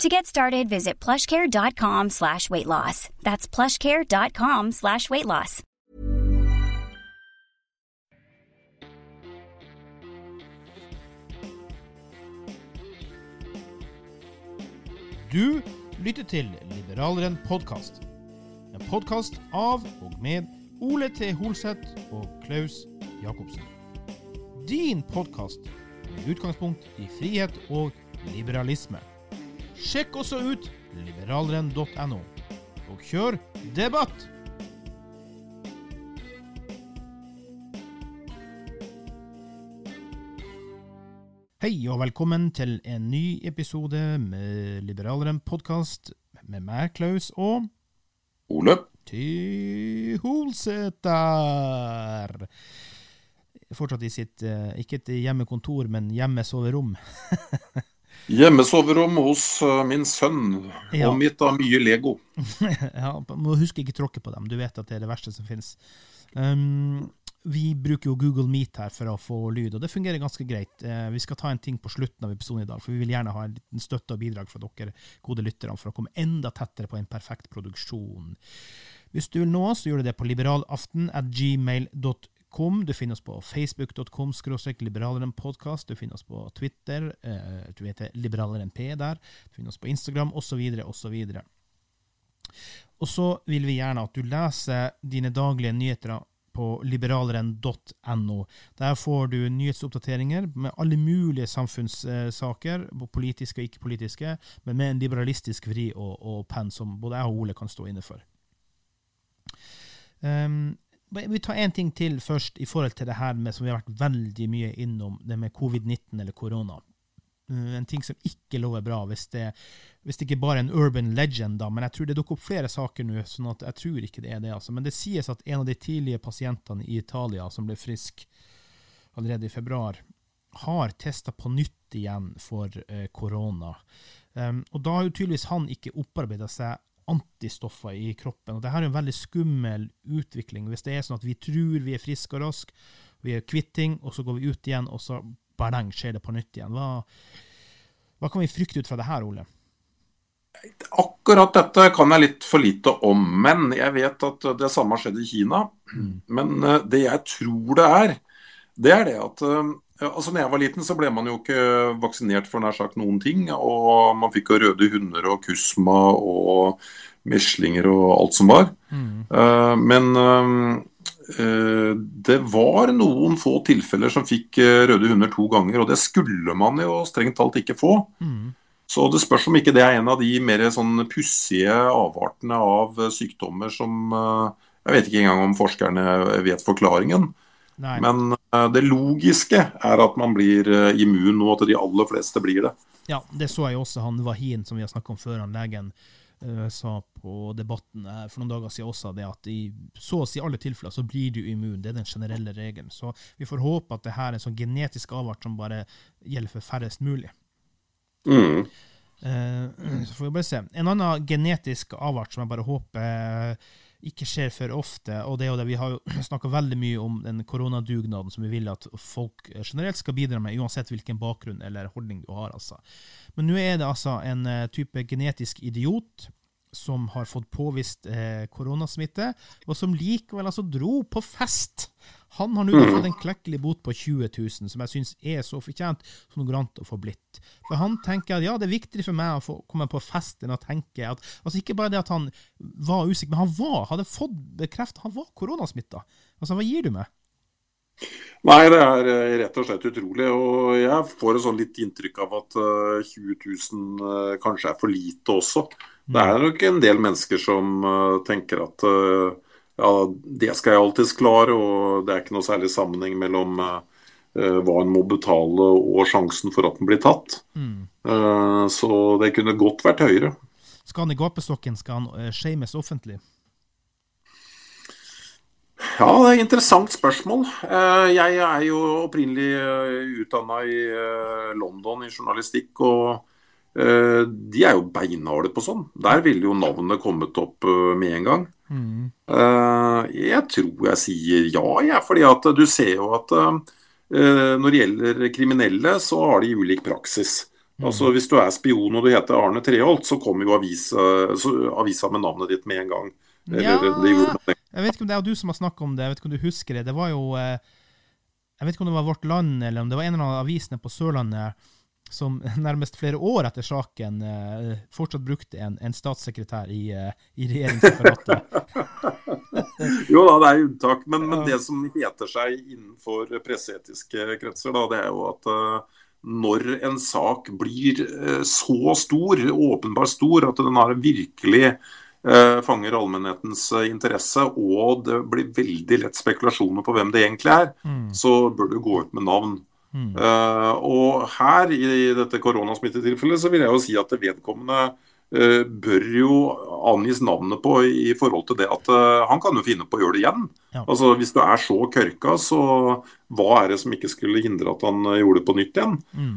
To get started, visit plushcare.com slash weight loss. That's plushcare.com slash weight loss. Du lytter til Liberaleren podkast. En podkast av og med Ole T. Holseth og Klaus Jacobsen. Din podkast med utgangspunkt i frihet og liberalisme. Sjekk også ut liberalrenn.no. og kjør debatt! Hei og velkommen til en ny episode med Liberaleren podkast med meg, Klaus, og Ole. Ty Holseter. Fortsatt i sitt eh, ikke et hjemmekontor, men hjemmesoverom. Hjemmesoverom hos eh, min sønn, Ja. omgitt av mye Lego. ja, må huske ikke tråkke på dem. Du vet at det er det verste som finnes. Um, vi bruker jo Google Meet her for å få lyd, og det fungerer ganske greit. Uh, vi skal ta en ting på slutten av episoden i dag, for vi vil gjerne ha en liten støtte og bidrag fra dere gode lytterne for å komme enda tettere på en perfekt produksjon. Hvis du vil nå oss, så gjør du det på liberalaften at gmail.com. Du finner oss på facebook.com skråstrek liberalerrenpodkast. Du finner oss på Twitter, eh, du heter liberalerenp der. Du finner oss på Instagram, osv., osv. Og så vil vi gjerne at du leser dine daglige nyheter på liberaleren.no. Der får du nyhetsoppdateringer med alle mulige samfunnssaker, politiske og ikke-politiske, men med en liberalistisk vri og, og penn som både jeg og Ole kan stå inne for. Um, vi tar én ting til først i forhold til det her med, som vi har vært veldig mye innom, det med covid-19 eller korona. Uh, En ting som ikke lover bra, hvis det, hvis det ikke bare er en urban legend, da, men jeg tror det dukker opp flere saker nå, sånn at jeg tror ikke det er det. altså. Men det sies at en av de tidlige pasientene i Italia som ble frisk allerede i februar, har testa på nytt igjen for eh, korona. Um, og da har jo tydeligvis han ikke opparbeida seg antistoffer i kroppen. og det her er en veldig skummel utvikling. Hvis det er sånn at vi tror vi er friske og raske, vi er kvitt ting, og så går vi ut igjen, og så bang, skjer det på nytt igjen. Hva, hva kan vi frykte ut fra det her, Ole? Akkurat dette kan jeg litt for lite om, men jeg vet at det samme har skjedd i Kina. Men eh, det jeg tror det er, det er det at eh, altså når jeg var liten, så ble man jo ikke vaksinert for nær sagt noen ting. Og man fikk jo røde hunder og kusma og meslinger og alt som var. Eh, Men uh, det var noen få tilfeller som fikk røde hunder to ganger, og det skulle man jo strengt talt ikke få. Så det spørs om ikke det er en av de mer sånn pussige avartene av sykdommer som uh, Jeg vet ikke engang om forskerne vet forklaringen. Nei. Men eh, det logiske er at man blir eh, immun, nå, at de aller fleste blir det. Ja, det så jeg også. Han Wahin, som vi har snakka om før, han legen, eh, sa på Debatten for noen dager siden også det at i så å si alle tilfeller så blir du immun. Det er den generelle regelen. Så vi får håpe at det her er en sånn genetisk avart som bare gjelder for færrest mulig. Mm. Så får vi bare se. En annen genetisk avart som jeg bare håper ikke skjer for ofte. og det er jo det, Vi har jo snakka veldig mye om den koronadugnaden som vi vil at folk generelt skal bidra med, uansett hvilken bakgrunn eller holdning du har. altså. Men nå er det altså en uh, type genetisk idiot som har fått påvist eh, koronasmitte, og som likevel altså dro på fest. Han har nå mm. fått en klekkelig bot på 20 000, som jeg syns er så fortjent som det går an å få blitt. For han tenker at ja, det er viktigere for meg å få komme på fest enn å tenke at altså Ikke bare det at han var usikker, men han var, hadde fått bekreftet han var koronasmitta. Altså, hva gir du med? Nei, det er eh, rett og slett utrolig. Og jeg får et sånn litt inntrykk av at 20 eh, 000 eh, kanskje er for lite også. Det er nok en del mennesker som uh, tenker at uh, ja, det skal jeg alltids klare, og det er ikke noe særlig sammenheng mellom uh, hva en må betale og sjansen for at den blir tatt. Mm. så det kunne godt vært høyere. Skal han i gapestokken, skal han shames offentlig? Ja, det er et interessant spørsmål. Jeg er jo opprinnelig utdanna i London i journalistikk. og Eh, de er jo beinharde på sånn. Der ville jo navnet kommet opp eh, med en gang. Mm. Eh, jeg tror jeg sier ja, jeg. fordi at du ser jo at når det gjelder kriminelle, så har de ulik praksis. Mm. Altså Hvis du er spion og du heter Arne Treholt, så kommer jo avisa, avisa, med navnet ditt med en gang. Ja, jeg vet ikke om det er du som har snakka om det, jeg vet ikke om du husker det. Det var jo Jeg vet ikke om det var Vårt Land eller om det var en av avisene på Sørlandet som nærmest flere år etter saken eh, fortsatt brukte en, en statssekretær i, eh, i regjeringsapparatet. jo da, det er unntak. Men, men, det som heter seg innenfor presseetiske kretser, da, det er jo at eh, når en sak blir så stor, åpenbart stor, at den har virkelig fanger allmennhetens interesse, og det blir veldig lett spekulasjoner på hvem det egentlig er, mm. så bør du gå ut med navn. Mm. Uh, og her, i dette koronasmittetilfellet, så vil jeg jo si at vedkommende uh, bør jo angis navnet på i forhold til det at uh, han kan jo finne på å gjøre det igjen. Ja. Altså Hvis du er så kørka, så hva er det som ikke skulle hindre at han gjorde det på nytt igjen? Mm.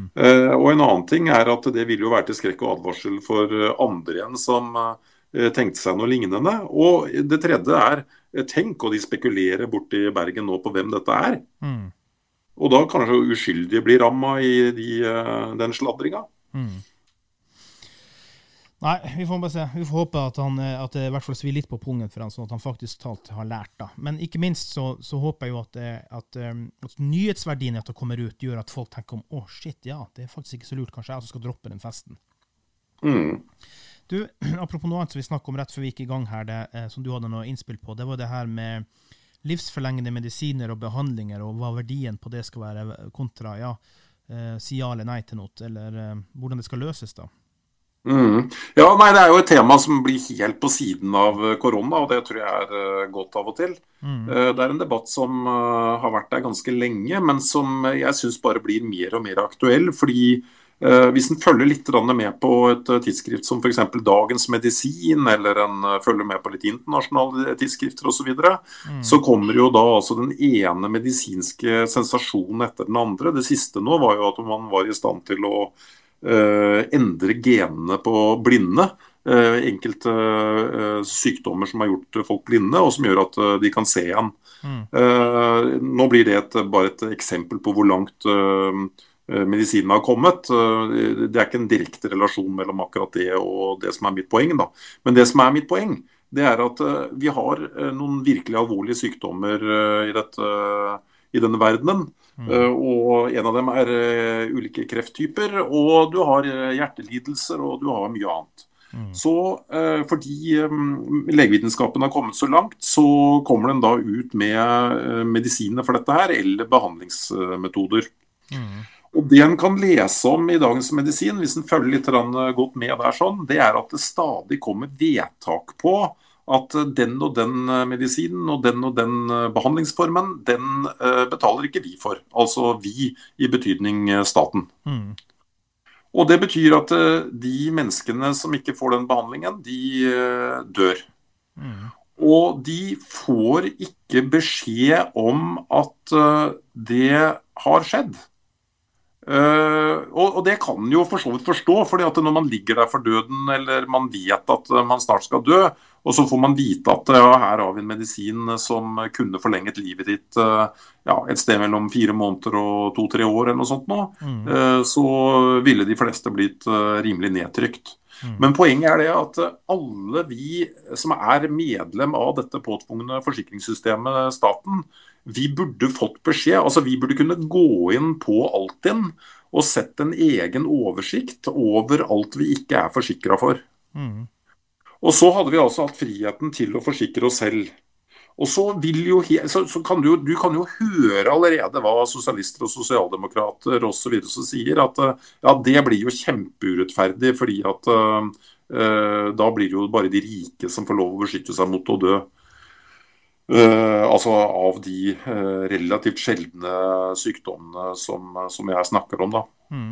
og en annen ting er at det vil jo være til skrekk og advarsel for andre igjen som tenkte seg noe lignende. Og det tredje er tenk, og de spekulerer borti Bergen nå på hvem dette er. Mm. Og da kanskje uskyldige blir ramma i de, eh, den sladringa. Mm. Nei, vi får bare se. Vi får håpe at, han, eh, at det i hvert fall svir litt på pungen for han, sånn at han faktisk talt har lært. da. Men ikke minst så, så håper jeg jo at, eh, at, at nyhetsverdien i at det kommer ut, gjør at folk tenker om å, shit, ja, det er faktisk ikke så lurt. Kanskje jeg også skal droppe den festen. Mm. Du, Apropos noe annet som vi snakket om rett før vi gikk i gang her, det, som du hadde noe innspill på, det var det her med livsforlengende medisiner og behandlinger, og hva verdien på det skal være, kontra ja, eh, si ja eller nei til noe, eller eh, hvordan det skal løses, da. Mm. Ja, nei, Det er jo et tema som blir helt på siden av korona, og det tror jeg er uh, godt av og til. Mm. Uh, det er en debatt som har vært der ganske lenge, men som jeg syns bare blir mer og mer aktuell. fordi Eh, hvis en følger litt med på et eh, tidsskrift som f.eks. Dagens Medisin, eller en eh, følger med på litt internasjonale tidsskrifter osv., så, videre, mm. så kommer jo da altså den ene medisinske sensasjonen etter den andre. Det siste nå var jo at man var i stand til å uh, endre genene på blinde. Uh, enkelte uh, sykdommer som har gjort folk blinde, og som gjør at de kan se igjen. Mm. nå blir det et, bare et eksempel på hvor langt Eh, medisinen har kommet. Eh, det er ikke en direkte relasjon mellom akkurat det og det som er mitt poeng. Da. Men det som er mitt poeng, det er at eh, vi har noen virkelig alvorlige sykdommer i, dette, i denne verdenen. Mm. Og en av dem er ulike krefttyper, og du har hjertelidelser og du har mye annet. Mm. Så fordi legevitenskapen har kommet så langt, så kommer den da ut med medisiner for dette her, eller behandlingsmetoder. Mm. Og Det en kan lese om i Dagens Medisin, hvis en følger litt eh, godt med der, sånn, det er at det stadig kommer vedtak på at den og den eh, medisinen og den og den eh, behandlingsformen, den betaler ikke vi for. Altså vi i betydning staten. Mm. Og Det betyr at de menneskene som ikke får den behandlingen, de dør. Mm. Og de får ikke beskjed om at det har skjedd. Uh, og, og, det kan jo for så vidt forstå, fordi at når man ligger der for døden, eller man vet at man snart skal dø, og så får man vite at ja, her har vi en medisin som kunne forlenget livet ditt uh, ja, et sted mellom fire måneder og to-tre år, eller noe sånt nå, mm. uh, så ville de fleste blitt rimelig nedtrykt. Mm. Men poenget er det at alle vi som er medlem av dette påtvungne forsikringssystemet, staten, vi burde fått beskjed. altså Vi burde kunne gå inn på Altinn og sett en egen oversikt over alt vi ikke er forsikra for. Mm. Og så hadde vi altså hatt friheten til å forsikre oss selv. Og så vil jo, så, så kan du, du, kan jo høre allerede hva sosialister og sosialdemokrater osv. sier, at ja, det blir jo kjempeurettferdig, fordi at uh, da blir det jo bare de rike som får lov å beskytte seg mot å dø. Uh, altså av de uh, relativt sjeldne sykdommene som, som, jeg snakker om, da. Mm.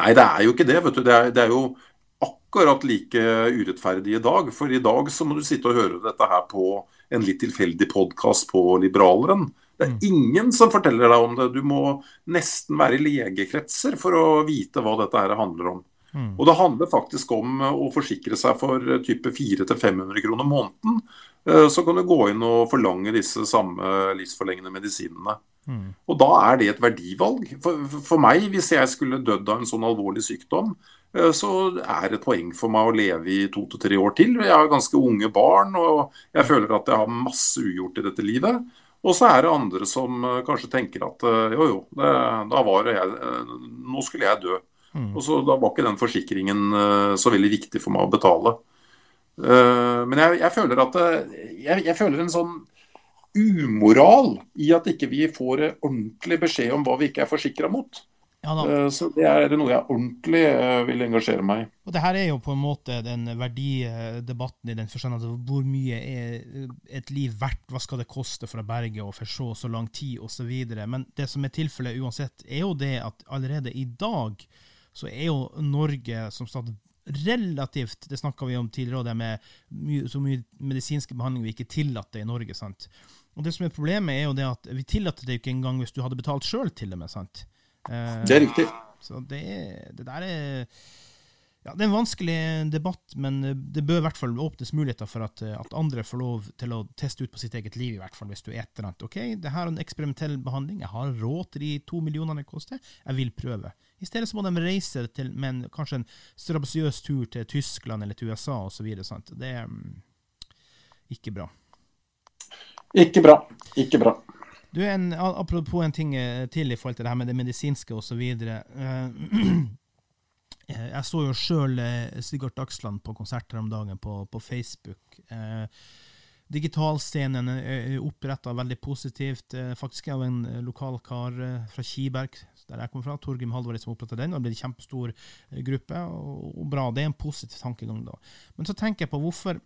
Nei, det er jo ikke det. vet du. Det er, det er, jo akkurat like urettferdig i dag. For i dag så må du sitte og høre dette her på en litt tilfeldig podkast på Liberaleren. Det er mm. ingen som forteller deg om det. Du må nesten være i legekretser for å vite hva dette her handler om. Mm. Og det handler faktisk om å forsikre seg for type 400-500 kroner måneden. Eh, så kan du gå inn og forlange disse samme livsforlengende medisinene. Mm. Og da er det et verdivalg. For, for, meg, hvis jeg skulle dødd av en sånn alvorlig sykdom, eh, så er det et poeng for meg å leve i to til tre år til. Jeg har ganske unge barn, og jeg føler at jeg har masse ugjort i dette livet. Og så er det andre som eh, kanskje tenker at jo, jo, det, da var det jeg Nå skulle jeg dø. Mm. Og så Da var ikke den forsikringen så veldig viktig for meg å betale. Uh, men jeg, jeg, føler at eh, jeg, jeg, føler en sånn umoral i at ikke vi får ordentlig beskjed om hva vi ikke er forsikra mot. Ja, så det er noe jeg ordentlig vil engasjere meg i. Og det her er jo på en måte den verdidebatten i den forstand at hvor mye er et liv verdt, hva skal det koste for å berge og for så så lang tid osv. Men det som er tilfellet uansett, er jo det at allerede i dag så er jo Norge som stat relativt Det snakka vi om tidligere, det med mye, så mye medisinske behandling vi ikke tillater i Norge. sant? Og Det som er problemet, er jo det at vi tillater det ikke engang hvis du hadde betalt sjøl til og med. sant? Eh, det er riktig. Så det, det der er ja, Det er en vanskelig debatt, men det bør i hvert fall åpnes muligheter for at, at, andre får lov til å teste ut på sitt eget liv, i hvert fall hvis du er et eller annet. Ok, det her er en eksperimentell behandling, jeg har råd til de to millionene det koster, jeg vil prøve. I stedet så må de reise til med en, kanskje en strabasiøs tur til Tyskland eller til USA osv. Det er um, ikke bra. Ikke bra. Ikke bra. Du, en, Apropos en ting eh, til i forhold til det her med det medisinske osv. Eh, jeg så jo sjøl eh, Sigurd Dagsland på konsert her om dagen på, på Facebook. Eh, Digitalscenen er oppretta veldig positivt. Faktisk er jo en lokal kar fra Kiberg der jeg kommer fra. Torgrim Halvorid som oppretta den, og det ble en kjempestor eh, gruppe. Og, bra, Det er en positiv tankegang, da. Men så tenker jeg på hvorfor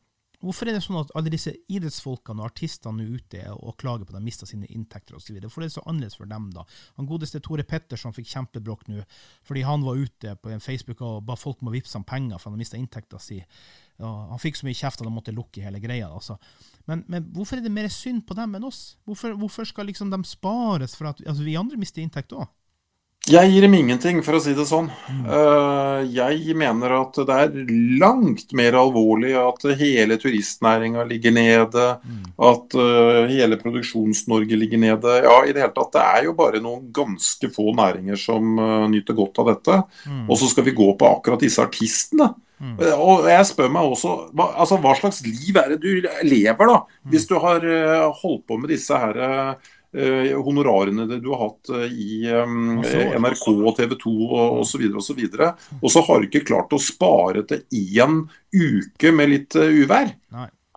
Hvorfor er det sånn at alle disse idrettsfolkene og artistene er ute og klager på at de mista sine inntekter osv.? Hvorfor er det så annerledes for dem, da? Han godeste Tore Petterson fikk kjempebråk nå fordi han var ute på Facebook og ba folk om å vippse ham penger for han mista inntekta si. Han fikk så mye kjeft at han måtte lukke hele greia. Altså. Men, men, hvorfor er det mer synd på dem enn oss? Hvorfor, hvorfor skal liksom de spares for at altså, vi andre mister inntekt òg? Jeg gir dem ingenting, for å si det sånn. Eh, jeg mener at det er langt mer alvorlig at hele turistnæringa ligger nede. At eh, hele Produksjons-Norge ligger nede. Ja, i det hele tatt. Det er jo bare noen ganske få næringer som eh, nyter godt av dette. Og så skal vi gå på akkurat disse artistene. Og jeg spør meg også hva, altså, hva slags liv er det du lever, da? Hvis du har holdt på med disse her honorarene du har hatt eh, i um, NRK og TV 2 og osv. osv. Og så har du ikke klart å spare til én uke med litt uvær.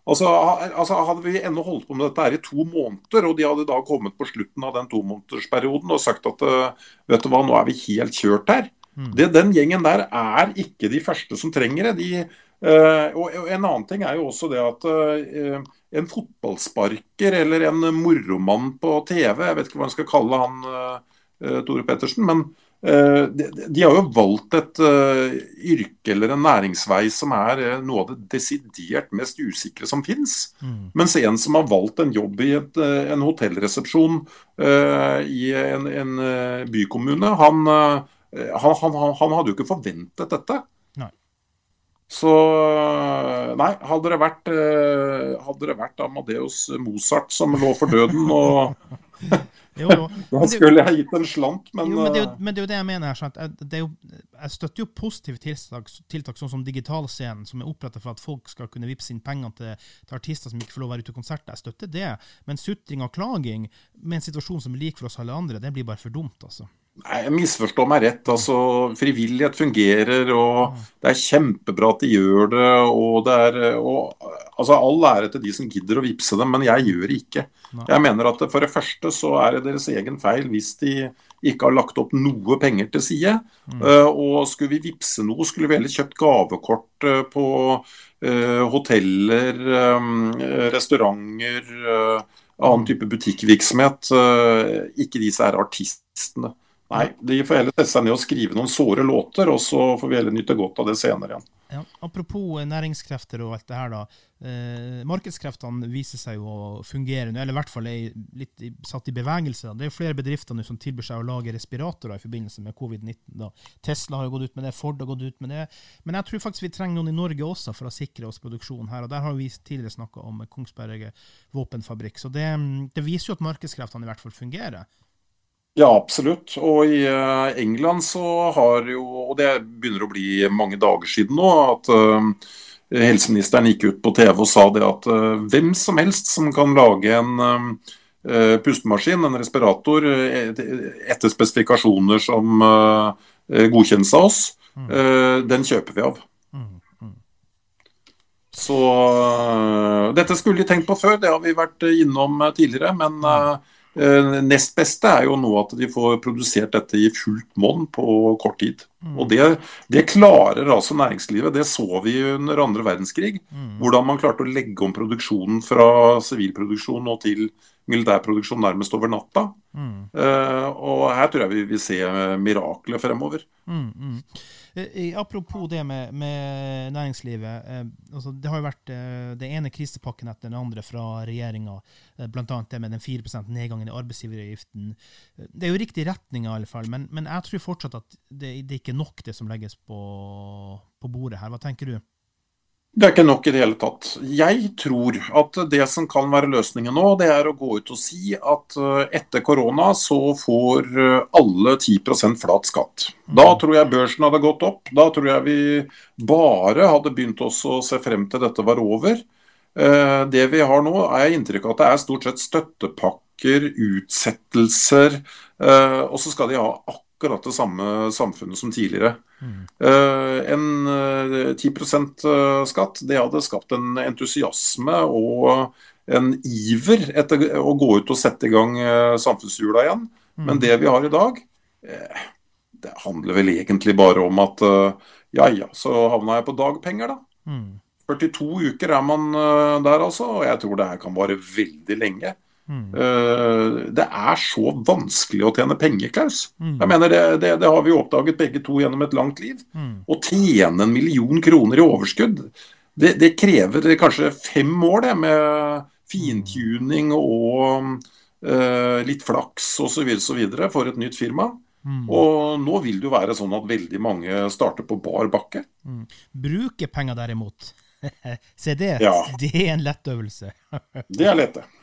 Altså, altså, Hadde vi ennå holdt på med dette her i to måneder, og de hadde da kommet på slutten av den tomånedersperioden og sagt at vet du hva, nå er vi helt kjørt her. Mm. Det, den gjengen der er ikke de første som trenger det. De, uh, og, og, En annen ting er jo også det at uh, en fotballsparker eller en moromann på TV, jeg vet ikke hva en skal kalle han uh, Tore Pettersen, men Eh, de, de, har jo valgt et uh, yrke eller en næringsvei som er uh, noe av det desidert mest usikre som fins. Mm. Mens en som har valgt en jobb i et, uh, en hotellresepsjon i en, en bykommune, han, han, han, han, hadde jo ikke forventet dette. Så nei, hadde det vært, hadde det vært Amadeus Mozart som lå for døden og Jo, jo. Da skulle jeg gitt en slant, men jo, men, det jo, men, det er jo, det jeg mener. Sant? Jeg, jo, jeg støtter jo positive tiltak, tiltak sånn som digitalscenen, som er oppretta for at folk skal kunne vippse inn pengene til, til, artister som ikke får lov å være ute i konserter. Jeg støtter det. Men sutring og klaging med en situasjon som er lik for oss alle andre, det blir bare for dumt, altså. Nei, jeg misforstår meg rett. altså Frivillighet fungerer, og det er kjempebra at de gjør det. og det er, og, altså All ære til de som gidder å vippse dem, men jeg gjør det ikke. Jeg mener at For det første så er det deres egen feil hvis de ikke har lagt opp noe penger til side. Mm. Uh, og skulle vi vippse noe, skulle vi heller kjøpt gavekort uh, på uh, hoteller, um, restauranter, annen type butikkvirksomhet. ikke de som er artistene. Nei, de får heller sette seg ned og skrive noen såre låter, og så får vi heller nyte godt av det senere igjen. Ja, apropos næringskrefter og alt det her, da. Eh, markedskreftene viser seg jo å fungere, eller i hvert fall er litt satt i bevegelse. Det er jo flere bedrifter som tilbyr seg å lage respiratorer i forbindelse med covid-19. Tesla har jo gått ut med det, Ford har gått ut med det. Men jeg tror faktisk vi trenger noen i Norge også for å sikre oss produksjon her. og Der har vi tidligere snakka om Kongsberg våpenfabrikk. Så det, det viser jo at markedskreftene i hvert fall fungerer. Ja, absolutt. Og i uh, England så har jo, og det begynner å bli mange dager siden nå, at uh, helseministeren gikk ut på TV og sa det at uh, hvem som helst som kan lage en pustemaskin, en respirator, etter spesifikasjoner som godkjennes av oss, mm. den kjøper vi av. Mm, mm. Så dette skulle de tenkt på før, det har vi vært innom tidligere. men Eh, nest beste er jo nå at de får produsert dette i fullt monn på kort tid. Mm. Og det, det, klarer altså næringslivet. Det så vi under andre verdenskrig. Mm. Hvordan man klarte å legge om produksjonen fra sivilproduksjon og til militærproduksjon nærmest over natta. Mm. Uh, og her tror jeg vi vil se mirakler fremover. Mm, mm. Apropos det med, med næringslivet. Eh, altså det har jo vært eh, det ene krisepakken etter den andre fra regjeringa. Eh, Bl.a. det med den 4% nedgangen i arbeidsgiveravgiften. Eh, det er jo riktig retning, i alle fall, men, men jeg tror fortsatt at det, det er ikke nok det som legges på, på bordet her. Hva tenker du? Det er ikke nok i det hele tatt. Jeg tror at det som kan være løsningen nå, det er å gå ut og si at eh, etter korona så får eh, alle 10% flat skatt. Da mm. tror jeg børsen hadde gått opp. Da tror jeg vi bare hadde begynt å se frem til dette var over. Eh, det vi har nå, er inntrykk av at det er stort sett støttepakker, utsettelser, og så skal de ha akkurat det samme samfunnet som tidligere. Mm. En uh, 10 skatt det hadde skapt en entusiasme og en iver etter å gå ut og sette i gang samfunnshjula igjen. Mm. Men det vi har i dag, eh, det handler vel egentlig bare om at ja ja, så havna jeg på dagpenger, da. Mm. 42 uker er man der, altså. Og jeg tror det her kan vare veldig lenge. Mm. Det er så vanskelig å tjene penger, Klaus. Mm. Jeg mener det, det, det, har vi oppdaget begge to gjennom et langt liv. Mm. Å tjene en million kroner i overskudd, det, det krever kanskje fem år det med fintuning og uh, litt flaks osv. for et nytt firma. Mm. Og nå vil det jo være sånn at veldig mange starter på bar bakke. Mm. Bruke derimot. Se det, ja. det er en lett øvelse. det er lett, det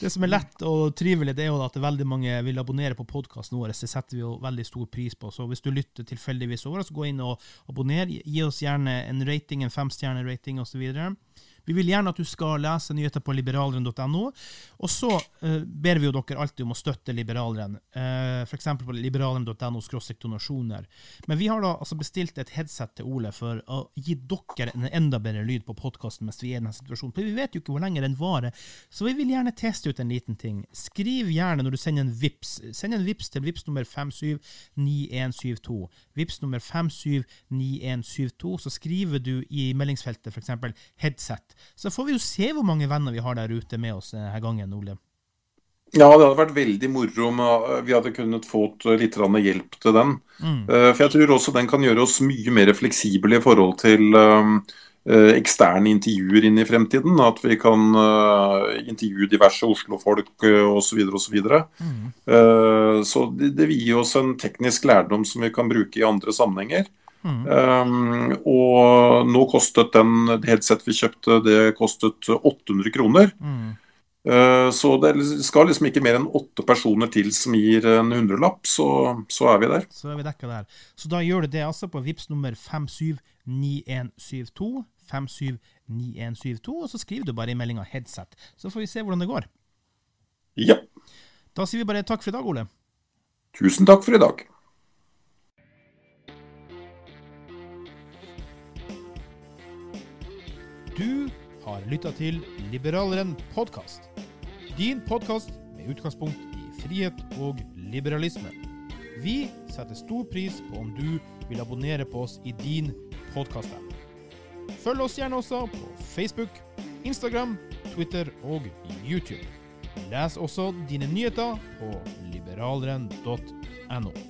det som er lett og trivelig, det er jo at veldig mange vil abonnere på podkasten vår. Det setter vi jo veldig stor pris på. Så hvis du lytter tilfeldigvis over, så gå inn og abonner. Gi oss gjerne en rating, en femstjernerating osv. Vi vil gjerne at du skal lese nyheter på liberaleren.no. Og så eh, ber vi jo dere alltid om å støtte Liberaleren, eh, f.eks. på liberaleren.no donasjoner. Men vi har da altså bestilt et headset til Ole for å gi dere en enda bedre lyd på podkasten mens vi er i denne situasjonen. For vi vet jo ikke hvor lenge den varer, så vi vil gjerne teste ut en liten ting. Skriv gjerne når du sender en VIPS. Send en VIPS til VIPS nummer 579172. VIPS nummer 579172. Så skriver du i meldingsfeltet f.eks. headset. Så får vi jo se hvor mange venner vi har der ute med oss denne gangen, Ole. Ja, det hadde vært veldig moro om vi hadde kunnet fått litt hjelp til den. Mm. For jeg tror også den kan gjøre oss mye mer fleksible i forhold til Eh, eksterne intervjuer inn i fremtiden. At vi kan intervjue diverse Oslo-folk osv. osv. Mm. Så det, det, vil gi oss en teknisk lærdom som vi kan bruke i andre sammenhenger. Mm. Um, og nå kostet den headset vi kjøpte, det kostet 800 kroner. Mm. Uh, så det skal liksom ikke mer enn åtte personer til som gir en hundrelapp, så, så er vi der. Så er vi dekka der. Så da gjør du det altså på VIPS nummer 579172. 579172, og så skriver du bare i meldinga 'headset'. Så får vi se hvordan det går. Ja. Da sier vi bare takk for i dag, Ole. Tusen takk for i dag. Har lytta til Liberaleren podkast. Din podkast med utgangspunkt i frihet og liberalisme. Vi setter stor pris på om du vil abonnere på oss i din podkast-app. Følg oss gjerne også på Facebook, Instagram, Twitter og YouTube. Les også dine nyheter på liberaleren.no.